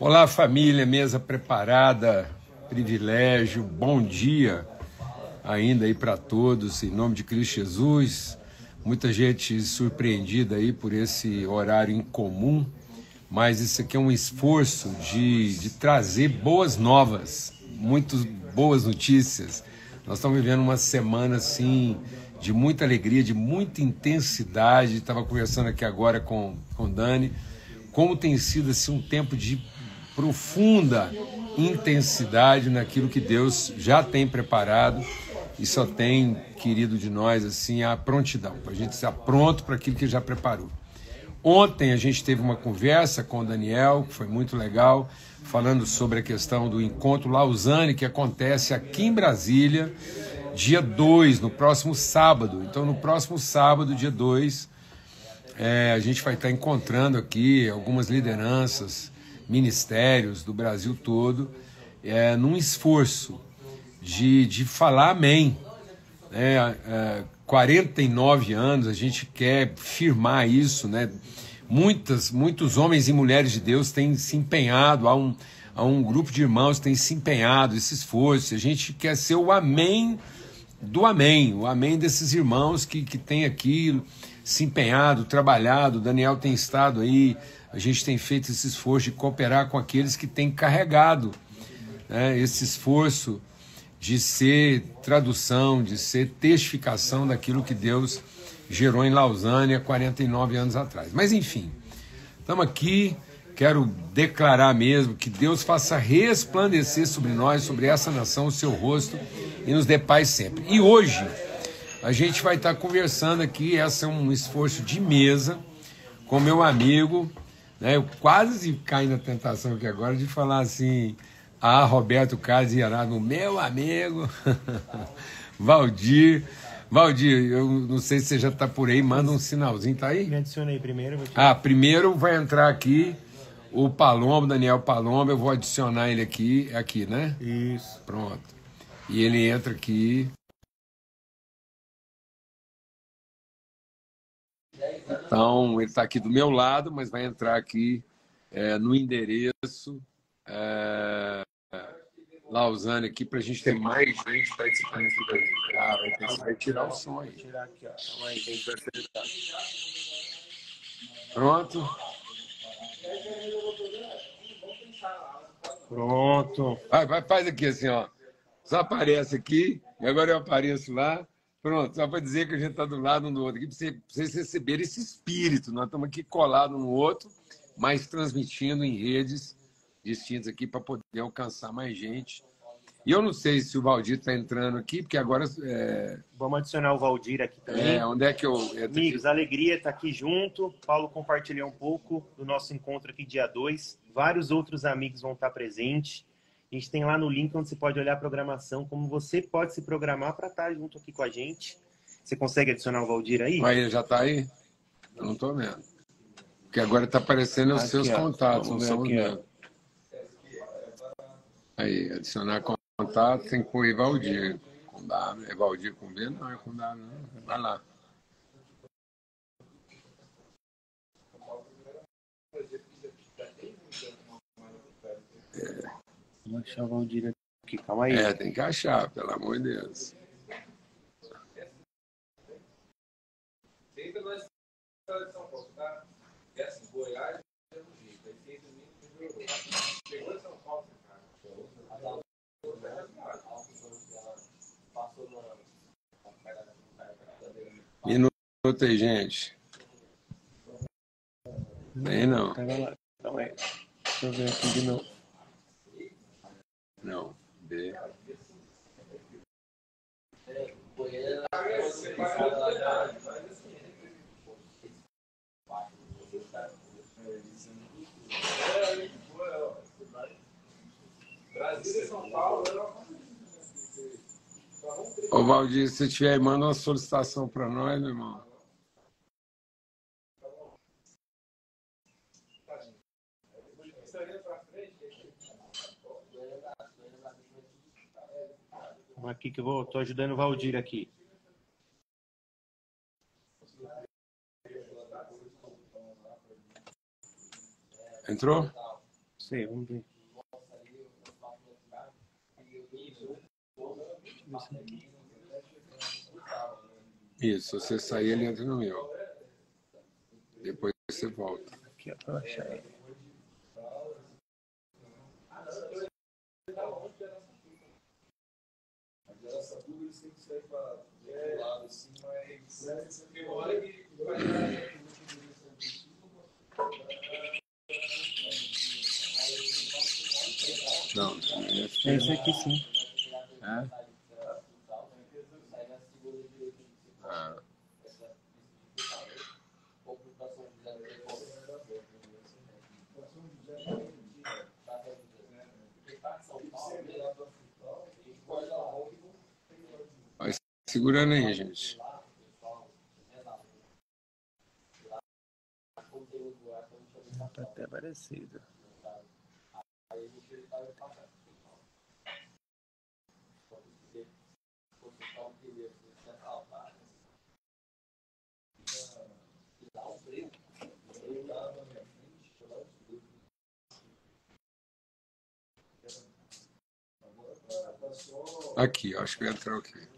Olá, família, mesa preparada, privilégio, bom dia ainda aí para todos, em nome de Cristo Jesus. Muita gente surpreendida aí por esse horário incomum, mas isso aqui é um esforço de, de trazer boas novas, muitas boas notícias. Nós estamos vivendo uma semana assim de muita alegria, de muita intensidade. Estava conversando aqui agora com, com Dani, como tem sido assim, um tempo de profunda intensidade naquilo que Deus já tem preparado e só tem querido de nós assim a prontidão, para a gente estar pronto para aquilo que já preparou. Ontem a gente teve uma conversa com o Daniel, que foi muito legal, falando sobre a questão do encontro Lausanne, que acontece aqui em Brasília, dia 2, no próximo sábado. Então, no próximo sábado, dia 2, é, a gente vai estar encontrando aqui algumas lideranças, ministérios do Brasil todo, é, num esforço de, de falar amém. É, é, 49 anos, a gente quer firmar isso, né? Muitas, muitos homens e mulheres de Deus têm se empenhado, há um, há um grupo de irmãos que tem se empenhado, esse esforço. A gente quer ser o amém do amém, o amém desses irmãos que, que tem aqui se empenhado, trabalhado. O Daniel tem estado aí, a gente tem feito esse esforço de cooperar com aqueles que têm carregado né, esse esforço de ser tradução, de ser testificação daquilo que Deus gerou em Lausanne há 49 anos atrás. Mas enfim, estamos aqui. Quero declarar mesmo que Deus faça resplandecer sobre nós, sobre essa nação, o seu rosto e nos dê paz sempre. E hoje a gente vai estar conversando aqui, essa é um esforço de mesa com meu amigo, né? Eu quase caí na tentação aqui agora de falar assim, a Roberto Carlos Iarado, meu amigo, Valdir. Valdir, eu não sei se você já está por aí, manda um sinalzinho, tá aí? Me adicionei primeiro. Ah, primeiro vai entrar aqui o Palombo, Daniel Palombo, eu vou adicionar ele aqui, aqui, né? Isso. Pronto. E ele entra aqui. Então, ele está aqui do meu lado, mas vai entrar aqui é, no endereço é, Lausanne aqui para a gente ter mais gente participando aqui da gente. Ah, vai, ter, vai tirar o som aí. Vou tirar aqui, ó. Pronto. Pronto. Vai, vai, faz aqui assim, ó. Só aparece aqui, e agora eu apareço lá. Pronto, só para dizer que a gente está do lado um do outro aqui, para vocês receberem esse espírito. Nós estamos aqui colados um no outro, mas transmitindo em redes distintas aqui para poder alcançar mais gente. E eu não sei se o Valdir está entrando aqui, porque agora. É... Vamos adicionar o Valdir aqui também. É, onde é que eu. Amigos, a alegria está aqui junto. Paulo compartilhou um pouco do nosso encontro aqui, dia 2. Vários outros amigos vão estar presentes. A gente tem lá no link onde você pode olhar a programação, como você pode se programar para estar junto aqui com a gente. Você consegue adicionar o Valdir aí? Mas ele já está aí? Eu não estou vendo. Porque agora está aparecendo os aqui, seus ó. contatos, não são vendo. Aí, adicionar contato, tem que pôr Valdir. Com W. É Valdir com B? Não, é com W, não. Vai lá. É. Vamos achar o Valdir aqui, calma aí. É, tem que achar, pelo amor de Deus. Sempre nós de São Paulo, tá? É assim, é um. Minuto aí, gente. Nem não. Calma aí. Deixa eu ver aqui de novo. Não. B. Ô Valdir, se tiver manda uma solicitação para nós, meu irmão. Vamos aqui que eu vou, tô ajudando o Valdir aqui. Entrou? Sei, vamos ver. Isso, você sair, ele entra no meu. Depois você volta. Aqui, ó, pra achar ele. Não, É esse aqui sim. É? Segurando aí, gente. Tá até parecido. Aqui, acho que entrou aqui.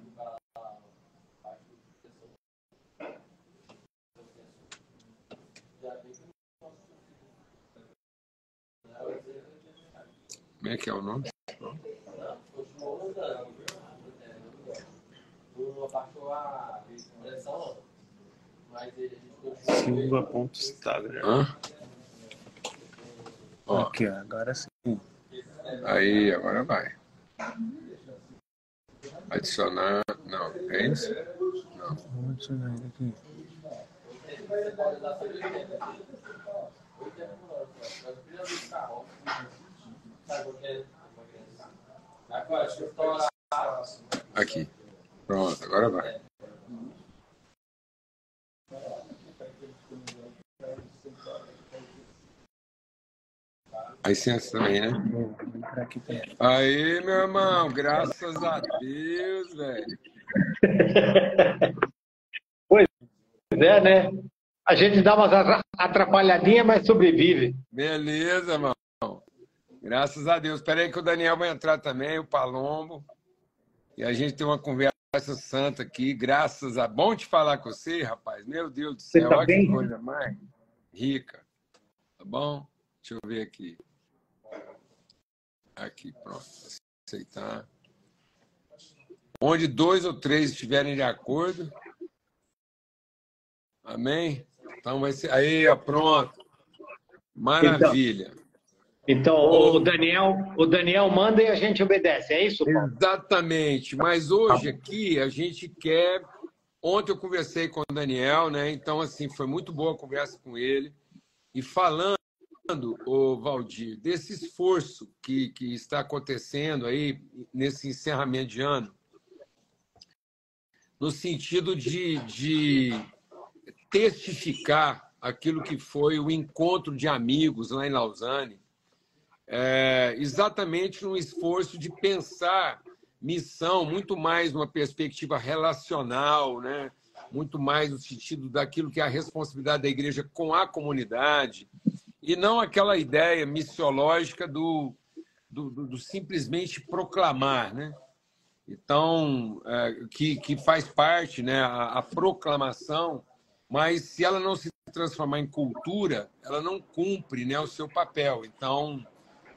é que é o nome? Silva ponto Instagram. Hã? Ó, Aqui, ó, agora sim. aí, agora vai. Adicionar. Não, é isso? Não. Vamos adicionar ele aqui. Aqui. Pronto, agora vai. Licença também, né? Aí, meu irmão, graças a Deus, velho. Pois é, né? A gente dá umas atra- atrapalhadinhas, mas sobrevive. Beleza, irmão. Graças a Deus. Espera aí que o Daniel vai entrar também, o Palombo. E a gente tem uma conversa santa aqui. Graças a... Bom te falar com você, rapaz. Meu Deus do Você céu. tá Olha que bem? coisa mais rica. Tá bom? Deixa eu ver aqui. Aqui, pronto. Aceitar. Onde dois ou três estiverem de acordo. Amém? Então vai ser. Aí, pronto. Maravilha. Então, o Daniel, o Daniel manda e a gente obedece, é isso? Paulo? Exatamente. Mas hoje aqui a gente quer. Ontem eu conversei com o Daniel, né? Então, assim, foi muito boa a conversa com ele. E falando, o Valdir, desse esforço que, que está acontecendo aí nesse encerramento de ano, no sentido de, de testificar aquilo que foi o encontro de amigos lá em Lausanne, é, exatamente num esforço de pensar missão muito mais numa perspectiva relacional, né? muito mais no sentido daquilo que é a responsabilidade da igreja com a comunidade, e não aquela ideia missiológica do, do, do- do simplesmente proclamar. Né? Então, é, que, que faz parte né, a, a proclamação, mas se ela não se transformar em cultura, ela não cumpre né, o seu papel. Então,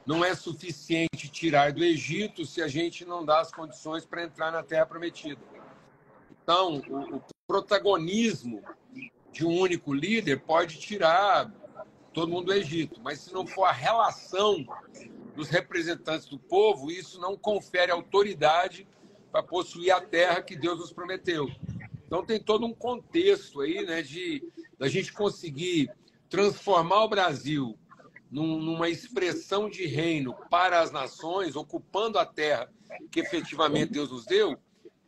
não é suficiente tirar do Egito se a gente não dá as condições para entrar na Terra Prometida. Então, o, o protagonismo de um único líder pode tirar todo mundo do Egito, mas se não for a relação dos representantes do povo, isso não confere autoridade para possuir a terra que Deus nos prometeu. Então tem todo um contexto aí, né, de da gente conseguir transformar o Brasil num- numa expressão de reino para as nações, ocupando a terra que efetivamente Deus nos deu,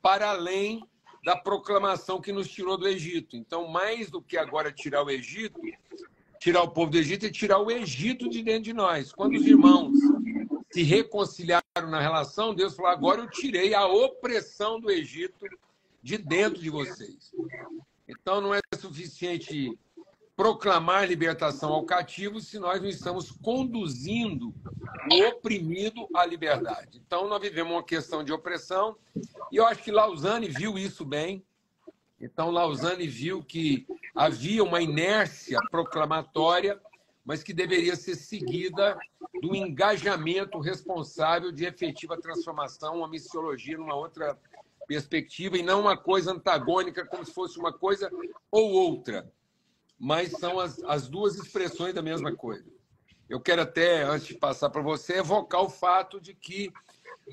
para além da proclamação que nos tirou do Egito. Então, mais do que agora tirar o Egito, tirar o povo do Egito é tirar o Egito de dentro de nós. Quando os irmãos se reconciliaram na relação, Deus falou: agora eu tirei a opressão do Egito de dentro de vocês. Então, não é suficiente proclamar libertação ao cativo se nós não estamos conduzindo o oprimido à liberdade. Então, nós vivemos uma questão de opressão e eu acho que Lausanne viu isso bem. Então, Lausanne viu que havia uma inércia proclamatória, mas que deveria ser seguida do engajamento responsável de efetiva transformação, uma missiologia numa outra perspectiva e não uma coisa antagônica, como se fosse uma coisa ou outra mas são as, as duas expressões da mesma coisa. Eu quero até, antes de passar para você, evocar o fato de que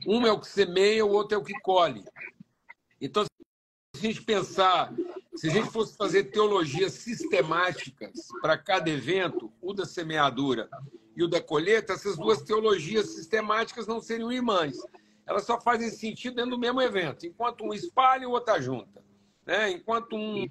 um é o que semeia, o outro é o que colhe. Então, se a gente pensar, se a gente fosse fazer teologias sistemáticas para cada evento, o da semeadura e o da colheita, essas duas teologias sistemáticas não seriam irmãs. Elas só fazem sentido dentro do mesmo evento. Enquanto um espalha, o outro junta. Né? Enquanto um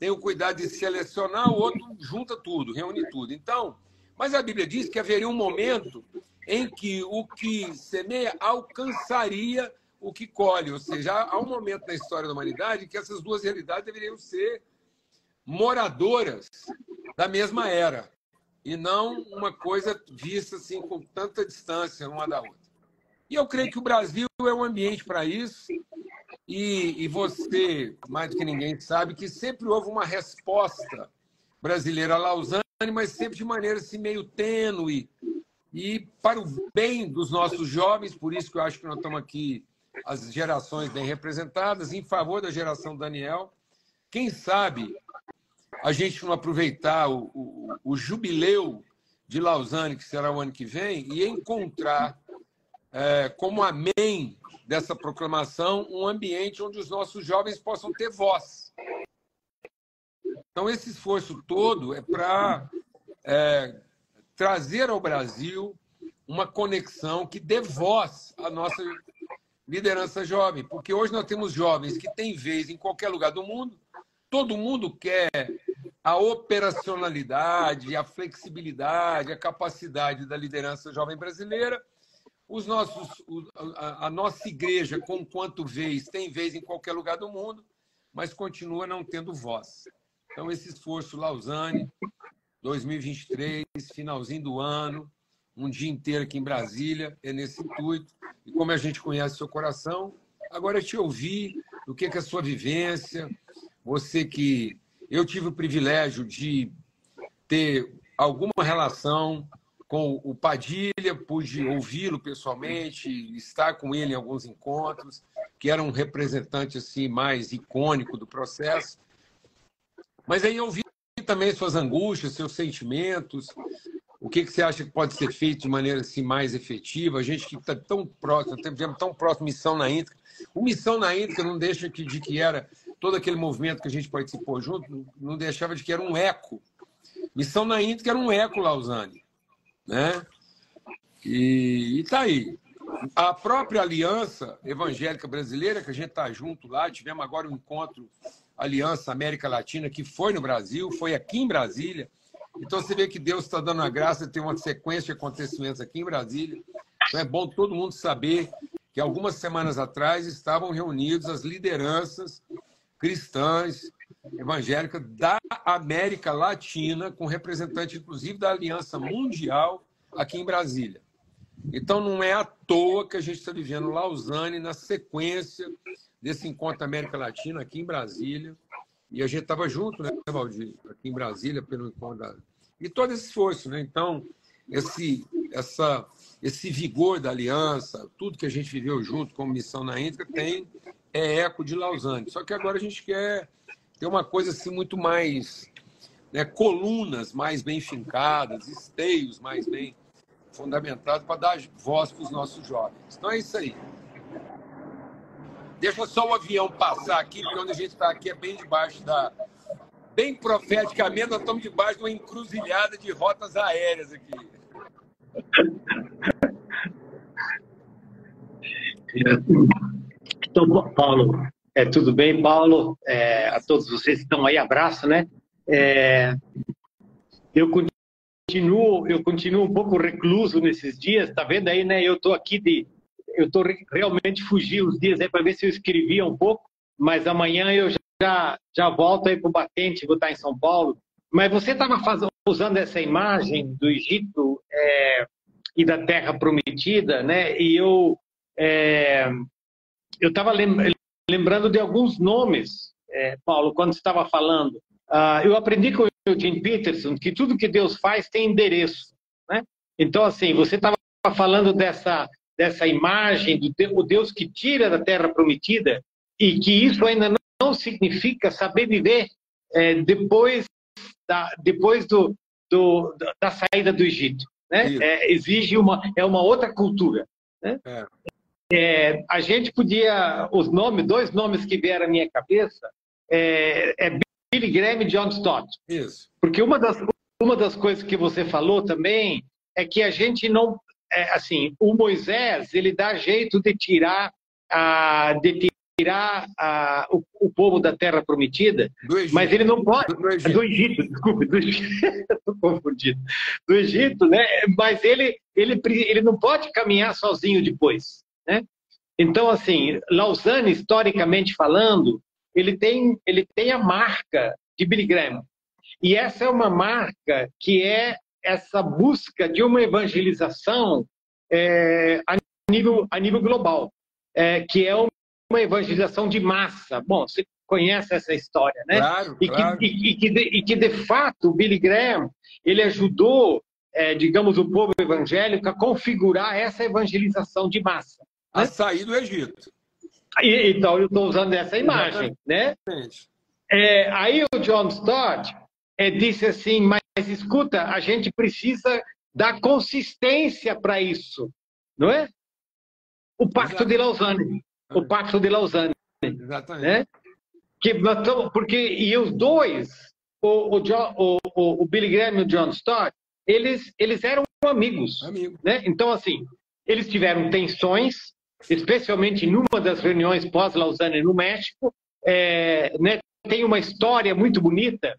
tem o cuidado de selecionar, o outro junta tudo, reúne tudo. Então, mas a Bíblia diz que haveria um momento em que o que semeia alcançaria o que colhe. Ou seja, há um momento na história da humanidade que essas duas realidades deveriam ser moradoras da mesma era e não uma coisa vista assim com tanta distância uma da outra. E eu creio que o Brasil é um ambiente para isso. E, e você, mais do que ninguém, sabe que sempre houve uma resposta brasileira a Lausanne, mas sempre de maneira assim, meio tênue. E para o bem dos nossos jovens, por isso que eu acho que nós estamos aqui, as gerações bem representadas, em favor da geração Daniel. Quem sabe a gente não aproveitar o, o, o jubileu de Lausanne, que será o ano que vem, e encontrar é, como amém dessa proclamação um ambiente onde os nossos jovens possam ter voz. Então, esse esforço todo é para é, trazer ao Brasil uma conexão que dê voz à nossa liderança jovem, porque hoje nós temos jovens que têm vez em qualquer lugar do mundo, todo mundo quer a operacionalidade, a flexibilidade, a capacidade da liderança jovem brasileira os nossos, a, nossa igreja, com quanto vez, tem vez em qualquer lugar do mundo, mas continua não tendo voz. Então, esse esforço Lausanne, 2023, finalzinho do ano, um dia inteiro aqui em Brasília, é nesse intuito. E como a gente conhece seu coração, agora te ouvir, o que é a sua vivência, você que eu tive o privilégio de ter alguma relação com o Padilha, pude ouvi-lo pessoalmente, estar com ele em alguns encontros, que era um representante assim mais icônico do processo. Mas aí eu ouvi também suas angústias, seus sentimentos, o que, que você acha que pode ser feito de maneira assim, mais efetiva? A gente que está tão próximo, tivemos tão próximo Missão na Índica. O Missão na Índica não deixa de que era todo aquele movimento que a gente participou junto, não deixava de que era um eco. Missão na Índica era um eco, Lausanne né? E está aí. A própria Aliança Evangélica Brasileira, que a gente está junto lá, tivemos agora um encontro Aliança América Latina, que foi no Brasil, foi aqui em Brasília. Então você vê que Deus está dando a graça de ter uma sequência de acontecimentos aqui em Brasília. Então é bom todo mundo saber que algumas semanas atrás estavam reunidos as lideranças cristãs evangélica da América Latina, com representante, inclusive, da Aliança Mundial aqui em Brasília. Então, não é à toa que a gente está vivendo Lausanne na sequência desse encontro da América Latina aqui em Brasília. E a gente estava junto, né, Valdir, aqui em Brasília, pelo encontro da... E todo esse esforço, né? Então, esse, essa, esse vigor da aliança, tudo que a gente viveu junto como missão na Índia, tem é eco de Lausanne. Só que agora a gente quer ter uma coisa assim muito mais né, colunas mais bem fincadas, esteios mais bem fundamentados para dar voz para os nossos jovens. Então é isso aí. Deixa só o avião passar aqui, porque onde a gente está aqui é bem debaixo da. Bem profeticamente, nós estamos debaixo de uma encruzilhada de rotas aéreas aqui. Então, Paulo, é, tudo bem, Paulo? É, a todos vocês que estão aí, abraço, né? É, eu continuo, eu continuo um pouco recluso nesses dias, tá vendo aí, né? Eu estou aqui de, eu estou realmente fugindo os dias aí para ver se eu escrevia um pouco, mas amanhã eu já já volto aí para o batente, vou estar em São Paulo. Mas você estava usando essa imagem do Egito é, e da Terra Prometida, né? E eu é, eu estava lembrando de alguns nomes, é, Paulo, quando você estava falando. Uh, eu aprendi com o Jim Peterson que tudo que Deus faz tem endereço, né? Então, assim, você estava falando dessa dessa imagem do Deus que tira da Terra Prometida e que isso ainda não significa saber viver é, depois da depois do, do, da saída do Egito, né? É, exige uma é uma outra cultura, né? É. É, a gente podia, os nomes, dois nomes que vieram à minha cabeça é, é Billy Graham e John Stott. Isso. Porque uma das, uma das coisas que você falou também é que a gente não, é, assim, o Moisés ele dá jeito de tirar a, de tirar a, o, o, povo da Terra Prometida, mas ele não pode do, do Egito, do Egito desculpe, do Egito, confundido, do Egito, né? Mas ele ele ele não pode caminhar sozinho depois. Então, assim, Lausanne, historicamente falando, ele tem, ele tem a marca de Billy Graham. E essa é uma marca que é essa busca de uma evangelização é, a, nível, a nível global, é, que é uma evangelização de massa. Bom, você conhece essa história, né? Claro, e, claro. Que, e, e, que de, e que, de fato, o Billy Graham ele ajudou, é, digamos, o povo evangélico a configurar essa evangelização de massa a sair do Egito. E, então, eu estou usando essa imagem, né? É, aí o John Stott é, disse assim, mas escuta, a gente precisa dar consistência para isso, não é? O Pacto de Lausanne. O Pacto de Lausanne. Exatamente. Né? Que, porque, e os dois, o, o, John, o, o, Billy Graham e o John Stott, eles, eles eram amigos. Amigo. Né? Então, assim, eles tiveram tensões, especialmente numa das reuniões pós-Lausanne no México, é, né, tem uma história muito bonita,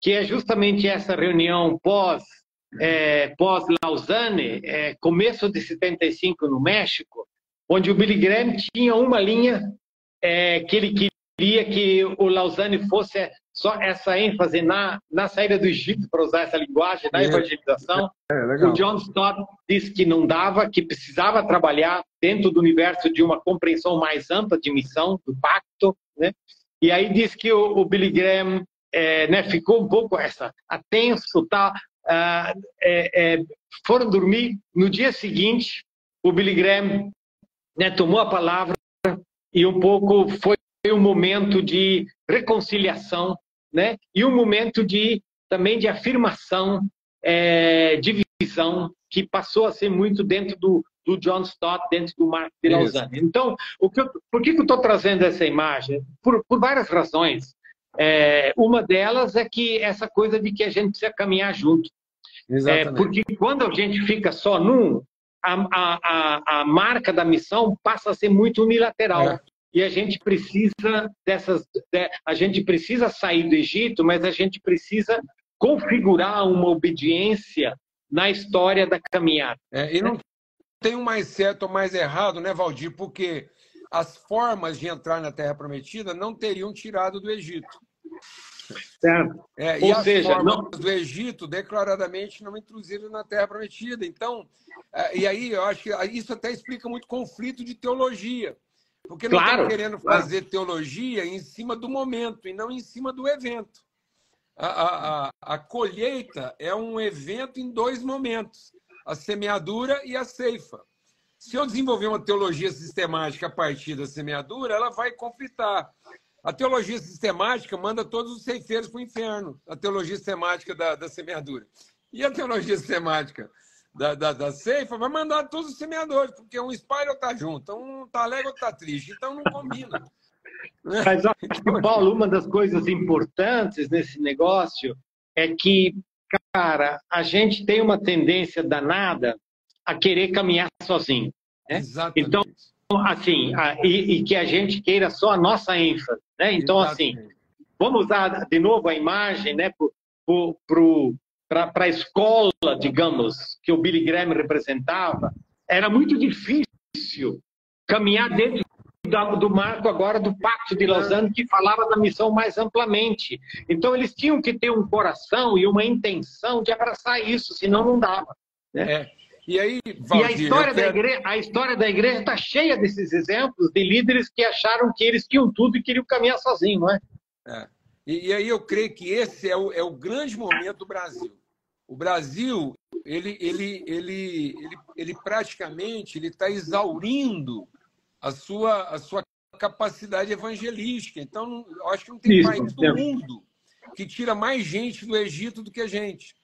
que é justamente essa reunião pós, é, pós-Lausanne, é, começo de 75 no México, onde o Billy Graham tinha uma linha é, que ele queria que o Lausanne fosse só essa ênfase na, na saída do Egito, para usar essa linguagem, na evangelização. É, o John Stott disse que não dava, que precisava trabalhar dentro do universo de uma compreensão mais ampla de missão, do pacto. Né? E aí diz que o, o Billy Graham é, né, ficou um pouco essa, atenso, tá, ah, é, é, foram dormir. No dia seguinte, o Billy Graham né, tomou a palavra e um pouco foi um momento de reconciliação né? E um momento de também de afirmação, é, de visão que passou a ser muito dentro do, do John Stott, dentro do Mark de Lausanne. Então, o que eu, por que, que eu estou trazendo essa imagem? Por, por várias razões. É, uma delas é que essa coisa de que a gente precisa caminhar junto. É, porque quando a gente fica só num, a, a, a, a marca da missão passa a ser muito unilateral. É e a gente precisa dessas, a gente precisa sair do Egito, mas a gente precisa configurar uma obediência na história da caminhada. É, e não tem um mais certo ou mais errado, né, Valdir? Porque as formas de entrar na Terra Prometida não teriam tirado do Egito. Certo. É, Ou e seja, as formas não... do Egito declaradamente não introduziram na Terra Prometida. Então, é, e aí eu acho que isso até explica muito conflito de teologia. Porque não claro, está querendo claro. fazer teologia em cima do momento e não em cima do evento. A, a, a, a, colheita é um evento em dois momentos: a semeadura e a ceifa. Se eu desenvolver uma teologia sistemática a partir da semeadura, ela vai conflitar. A teologia sistemática manda todos os ceifeiros para o inferno, a teologia sistemática da, da semeadura. E a teologia sistemática da, da, da ceifa, vai mandar todos os semeadores, porque um espalha ou está junto, um está alegre ou está triste, então não combina. Mas, Paulo, uma das coisas importantes nesse negócio é que, cara, a gente tem uma tendência danada a querer caminhar sozinho. Né? Então, assim, a, e, e, que a gente queira só a nossa ênfase, né? Então, assim, vamos usar de novo a imagem, né, para a escola, digamos, que o Billy Graham representava, era muito difícil caminhar dentro do marco agora do Pacto de Lausanne, que falava da missão mais amplamente. Então, eles tinham que ter um coração e uma intenção de abraçar isso, senão não dava. Né? É. E aí, Valdir, e a história, quero... da igreja, a história da igreja está cheia desses exemplos de líderes que acharam que eles tinham tudo e queriam caminhar sozinhos, não é? é. E, e, aí eu creio que esse é o, é o grande momento do Brasil. O Brasil, ele, ele, ele, ele, ele praticamente ele está exaurindo a sua, a sua capacidade evangelística. Então, eu acho que não tem Isso, país do mundo que tira mais gente do Egito do que a gente.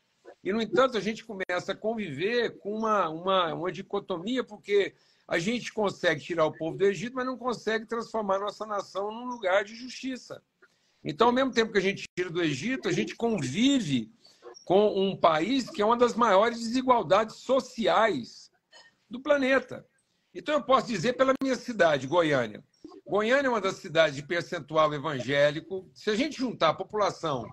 E, no entanto, a gente começa a conviver com uma, uma, uma dicotomia, porque a gente consegue tirar o povo do Egito, mas não consegue transformar nossa nação num lugar de justiça. Então, ao mesmo tempo que a gente tira do Egito, a gente convive com um país que é uma das maiores desigualdades sociais do planeta. Então, eu posso dizer pela minha cidade, Goiânia. Goiânia é uma das cidades de percentual evangélico. Se a gente juntar a população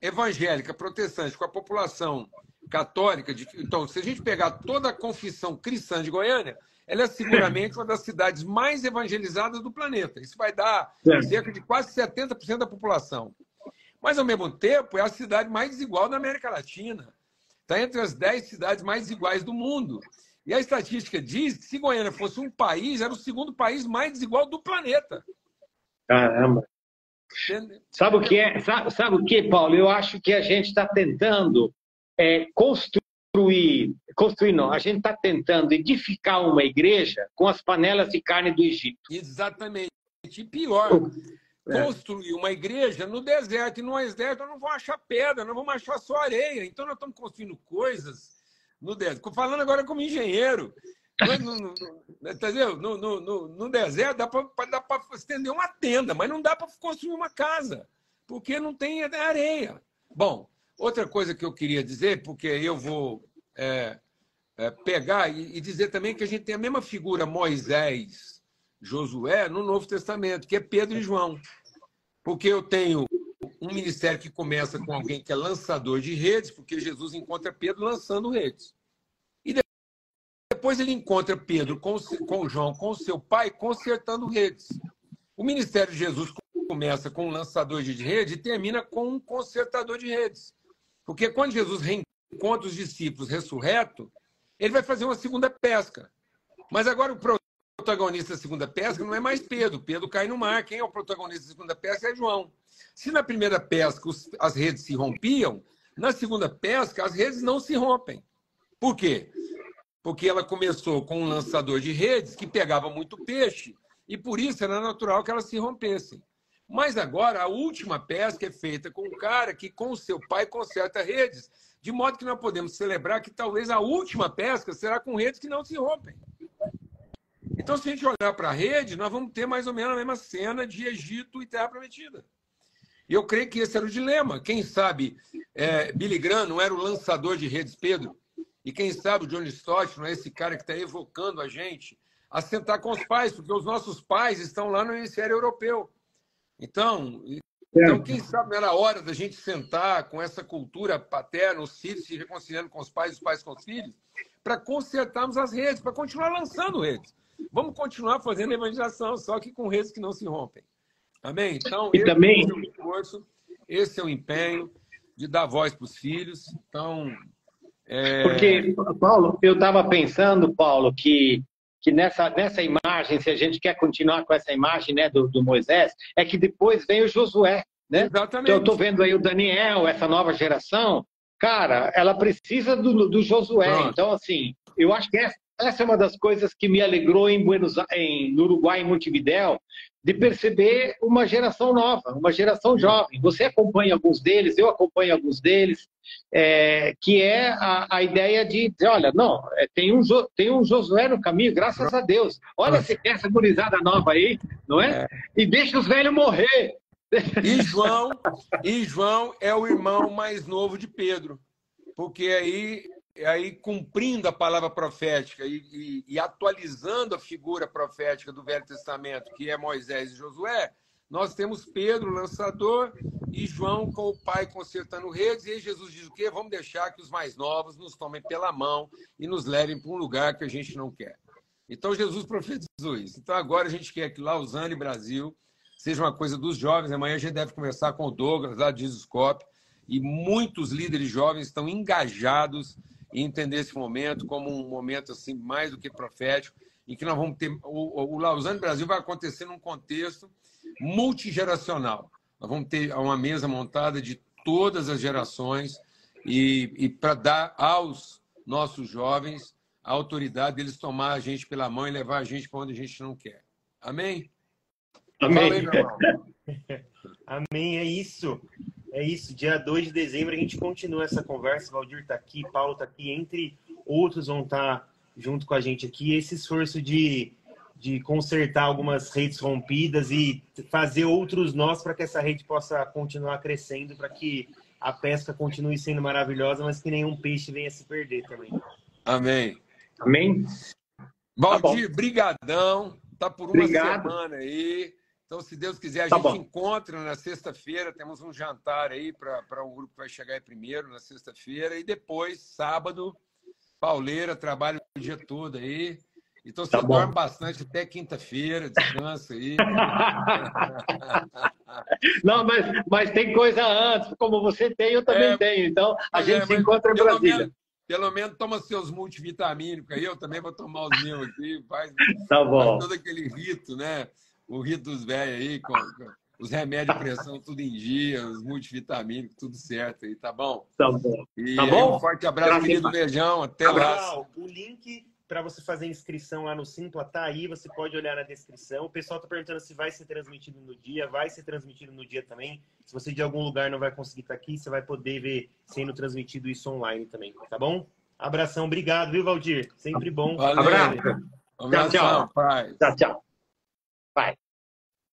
evangélica protestante com a população católica, de, então, se a gente pegar toda a confissão cristã de Goiânia, ela é seguramente uma das cidades mais evangelizadas do planeta. Isso vai dar cerca de quase 70% da população. Mas, ao mesmo tempo, é a cidade mais desigual da América Latina. Está entre as 10 cidades mais desiguais do mundo. E a estatística diz que se Goiânia fosse um país, era o segundo país mais desigual do planeta. Caramba! Sabe o que é? Sabe, sabe, o que, Paulo? Eu acho que a gente está tentando é, construir, construir não, a gente está tentando edificar uma igreja com as panelas de carne do Egito. Exatamente. E pior, é. construir uma igreja no deserto. E no deserto nós não vamos achar pedra, nós vamos achar só areia. Então nós estamos construindo coisas no deserto. Falando agora como engenheiro. No, no, no, entendeu? No, no, no, deserto dá para estender uma tenda, mas não dá para construir uma casa, porque não tem areia. Bom, outra coisa que eu queria dizer, porque eu vou é, é, pegar e, e, dizer também que a gente tem a mesma figura Moisés, Josué, no Novo Testamento, que é Pedro e João. Porque eu tenho um ministério que começa com alguém que é lançador de redes, porque Jesus encontra Pedro lançando redes. Depois ele encontra Pedro com, com João, com seu pai, consertando redes. O ministério de Jesus começa com um lançador de rede e termina com um consertador de redes. Porque quando Jesus reencontra os discípulos ressurreto, ele vai fazer uma segunda pesca. Mas agora o protagonista da segunda pesca não é mais Pedro. Pedro cai no mar. Quem é o protagonista da segunda pesca é João. Se na primeira pesca as redes se rompiam, na segunda pesca as redes não se rompem. Por quê? porque ela começou com um lançador de redes que pegava muito peixe e por isso era natural que elas se rompessem. Mas agora a última pesca é feita com um cara que com seu pai conserta redes, de modo que nós podemos celebrar que talvez a última pesca será com redes que não se rompem. Então, se a gente olhar para a rede, nós vamos ter mais ou menos a mesma cena de Egito e Terra Prometida. E eu creio que esse era o dilema. Quem sabe é, Billy Graham não era o lançador de redes, Pedro? E quem sabe o Johnny Stott não é esse cara que está evocando a gente a sentar com os pais, porque os nossos pais estão lá no hemisfério europeu. Então, então quem sabe era hora da gente sentar com essa cultura paterna, os filhos se reconciliando com os pais, os pais com os filhos, para consertarmos as redes, para continuar lançando redes. Vamos continuar fazendo evangelização, só que com redes que não se rompem. Amém? Então, e esse também... é o esforço, esse é o empenho de dar voz para os filhos. Então, é... Porque, Paulo, eu estava pensando, Paulo, que, que nessa, nessa imagem, se a gente quer continuar com essa imagem né, do, do Moisés, é que depois vem o Josué. Né? Exatamente. Então, eu estou vendo aí o Daniel, essa nova geração, cara, ela precisa do, do Josué. Então, assim, eu acho que essa, essa é uma das coisas que me alegrou em Buenos em, no Uruguai, em Montevidéu, de perceber uma geração nova, uma geração jovem. Você acompanha alguns deles, eu acompanho alguns deles, é, que é a, a, ideia de dizer, olha, não, é, tem, um, tem um Josué no caminho, graças a Deus. Olha se essa gurizada nova aí, não é? é? E deixa os velhos morrer. E João, e João é o irmão mais novo de Pedro, porque aí aí cumprindo a palavra profética e, e, e, atualizando a figura profética do Velho Testamento, que é Moisés e Josué, nós temos Pedro, lançador, e João com o pai consertando redes, e aí Jesus diz o quê? Vamos deixar que os mais novos nos tomem pela mão e nos levem para um lugar que a gente não quer. Então Jesus profetizou isso. Então agora a gente quer que Lausanne, Brasil, seja uma coisa dos jovens. Amanhã a gente deve começar com o Douglas, lá de Isoscope, e muitos líderes jovens estão engajados em entender esse momento como um momento assim mais do que profético, em que nós vamos ter o, o Lausanne Brasil vai acontecer num contexto multigeracional. Nós vamos ter uma mesa montada de todas as gerações e, e para dar aos nossos jovens a autoridade deles tomar a gente pela mão e levar a gente para onde a gente não quer. Amém? Amém. Aí, Amém, é isso. É isso. Dia 2 de dezembro a gente continua essa conversa. Valdir está aqui, Paulo está aqui, entre outros vão estar tá junto com a gente aqui. Esse esforço de de consertar algumas redes rompidas e fazer outros nós para que essa rede possa continuar crescendo, para que a pesca continue sendo maravilhosa, mas que nenhum peixe venha se perder também. Amém. Amém. Valdir, tá brigadão. Tá por uma Obrigado. semana aí. Então, se Deus quiser, a tá gente bom. encontra na sexta-feira. Temos um jantar aí para um grupo que vai chegar aí primeiro na sexta-feira. E depois, sábado, pauleira, trabalho o dia todo aí. Então você tá dorme bastante até quinta-feira, descansa aí. Não, mas, mas tem coisa antes, como você tem, eu também é, tenho. Então a é, gente se encontra em Brasília. Menos, pelo menos toma seus multivitamínicos aí, eu também vou tomar os meus aqui. Faz, tá bom. Faz todo aquele rito, né? O rito dos velhos aí, com, com os remédios de pressão tudo em dia, os multivitamínicos, tudo certo aí, tá bom? Tá bom. E tá bom? um forte abraço, Graças querido. Beijão. Até lá. O link para você fazer inscrição lá no Simpla tá aí, você pode olhar na descrição. O pessoal está perguntando se vai ser transmitido no dia, vai ser transmitido no dia também. Se você de algum lugar não vai conseguir estar tá aqui, você vai poder ver sendo transmitido isso online também, tá bom? Abração, obrigado, viu, Valdir? Sempre bom. Valeu. Abraço. Tchau, tchau. Tchau, tchau. Vai.